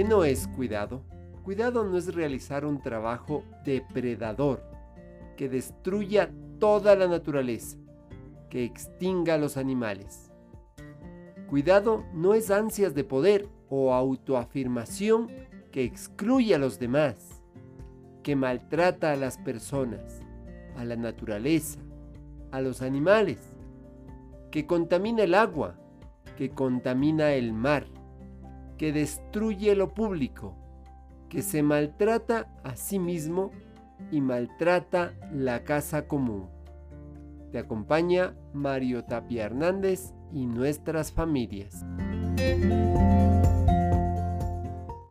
¿Qué no es cuidado? Cuidado no es realizar un trabajo depredador que destruya toda la naturaleza, que extinga a los animales. Cuidado no es ansias de poder o autoafirmación que excluye a los demás, que maltrata a las personas, a la naturaleza, a los animales, que contamina el agua, que contamina el mar, que destruye lo público, que se maltrata a sí mismo y maltrata la casa común. Te acompaña Mario Tapia Hernández y nuestras familias.